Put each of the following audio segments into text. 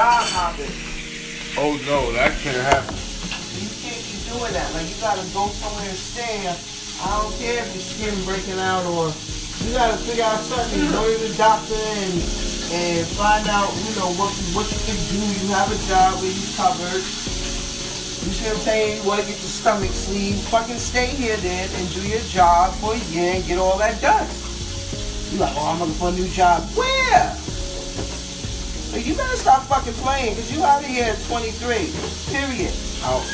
job hopping. Oh no, that can't happen. You can't be doing that. Like you gotta go somewhere and stay. I don't care if your skin breaking out or you gotta figure out something. Go to the doctor and and find out, you know, what what you can do. You have a job where you covered. You see what I'm saying? You wanna get your stomach sleeve. Fucking stay here then and do your job for a year and get all that done. You like, oh, I'm looking for a new job. Where? You better stop fucking playing, cause you out of here at 23. Period. Out.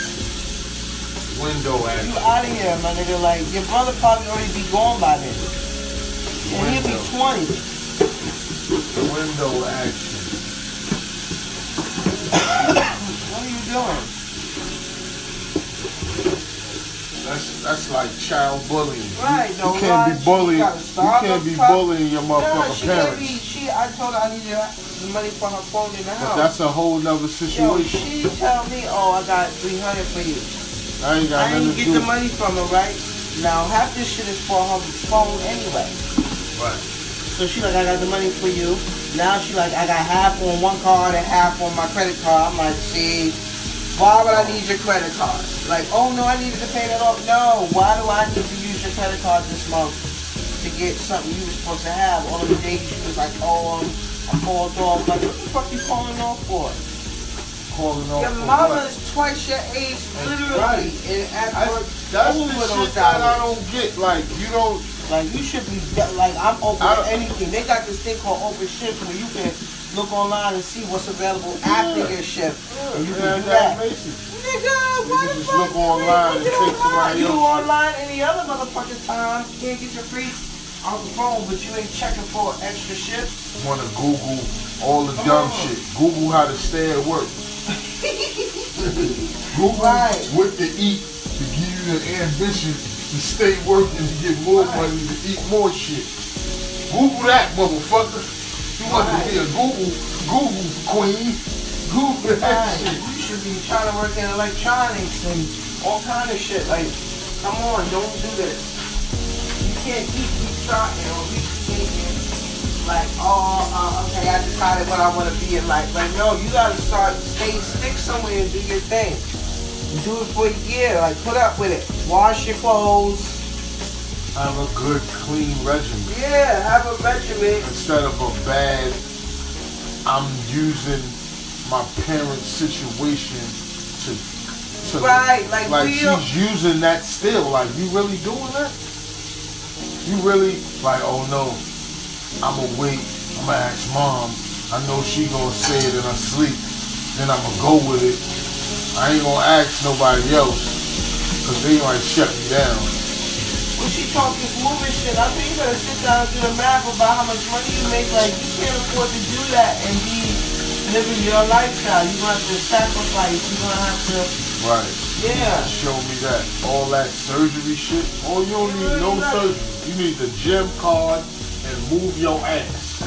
Window action. You out of here, my nigga. Like, your brother probably already be gone by then. And he'll be 20. Window action. What are you doing? That's that's like child bullying. Right, You no, can't right. be bullying. She got a You can't be bullying your No, motherfucking she gave parents. me, she, I told her I needed the money for her phone in the But that's a whole nother Yo, situation. she tell me, oh, I got 300 for you. I ain't got I to get the money from her, right? Now, half this shit is for her phone anyway. Right. So she like, I got the money for you. Now she like, I got half on one card and half on my credit card. I'm like, see, why would I need your credit card? Like, oh no, I needed to pay that off. No, why do I need to use your credit card this month to get something you were supposed to have? All of the days you was like, oh, um, I called off. Like, what the fuck you calling off for? Calling off Your for mama what? is twice your age, literally, right. and at I, that's the shit that I don't get. Like you don't. Like you should be like I'm open to anything. They got this thing called open shift where you can look online and see what's available after Yeah. your shift. Yeah, And you can do that that. makes it. Nigga, You why can the fuck look you online and take online? You online any other motherfucking time. You can't get your free on the phone, but you ain't checking for extra shit. Want to Google all the dumb Oh. shit. Google how to stay at work. Google Right. what to eat to give you the ambition to stay working to get more money to eat more shit. Google that, motherfucker. You want Right. to be a Google Google queen? Google that Right. shit. You should be trying to work in electronics and all kind of shit. Like, come on, don't do this. You can't keep restarting or recreating. Like, oh, uh, okay, I decided what I want to be in life. Like, no, you gotta start, stay, stick somewhere and do your thing. Do it for a year. Like, put up with it. Wash your clothes. Have a good, clean regimen. Yeah, have a regimen. instead of a bad I'm using my parents' situation to to Right, like, like she's using that still. Like you really doing that? You really like oh no, I'ma wait, I'ma ask mom. I know she gonna say it in her sleep. Then I'ma go with it. I ain't gonna ask nobody else. Cause they might shut me down. When she talk this moving shit, I think you better sit down and do the math about how much money you make. Like, you can't afford to do that and be living your lifestyle. You're to have to sacrifice. You're to have to, Right. yeah. Show me that. All that surgery shit. Oh, you don't need no surgery. You need the gym card and move your ass.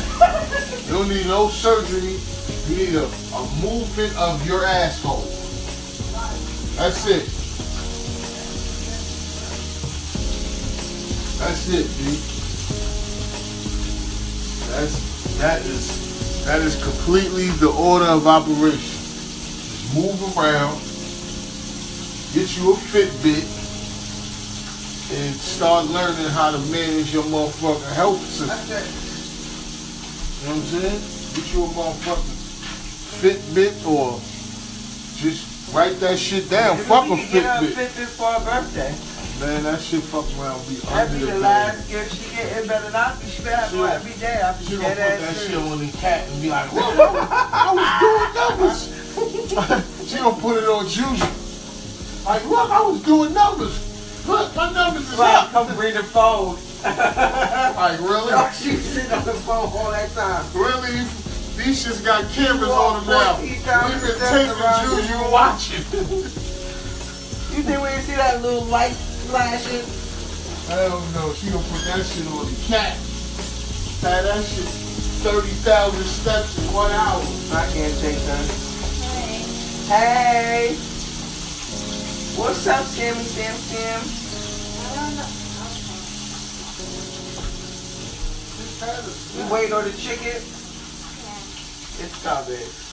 You don't need no surgery. You need a, a movement of your asshole. That's it. That's it, B. That's that is that is completely the order of operation. Just move around, get you a Fitbit, and start learning how to manage your motherfucking health system. You know what I'm saying? Get you a motherfucking Fitbit or just write that shit down. Maybe Fuck a we could get Fitbit. Fitbit for her birthday. Man, that shit fuck around be That'd be the last gift she get. It better not be. She better have She one every day. I'll be She gonna put that shit on the cat and be like, look, I was doing numbers. she gonna put it on Juju. Like, look, I was doing numbers. Look, my numbers is Right, up. come bring the phone. Like, really? She sitting on the phone all that time. Really? These shits got cameras on them now. We've been taping Juju watching. You think we didn't see that little light flashing? I don't know. she gonna put that shit on the cat. Had that shit 30,000 steps in one hour. I can't take that. Hey. Hey. What's up, Sammy Sam Sam? Just had a You waiting on the chicken? esta vez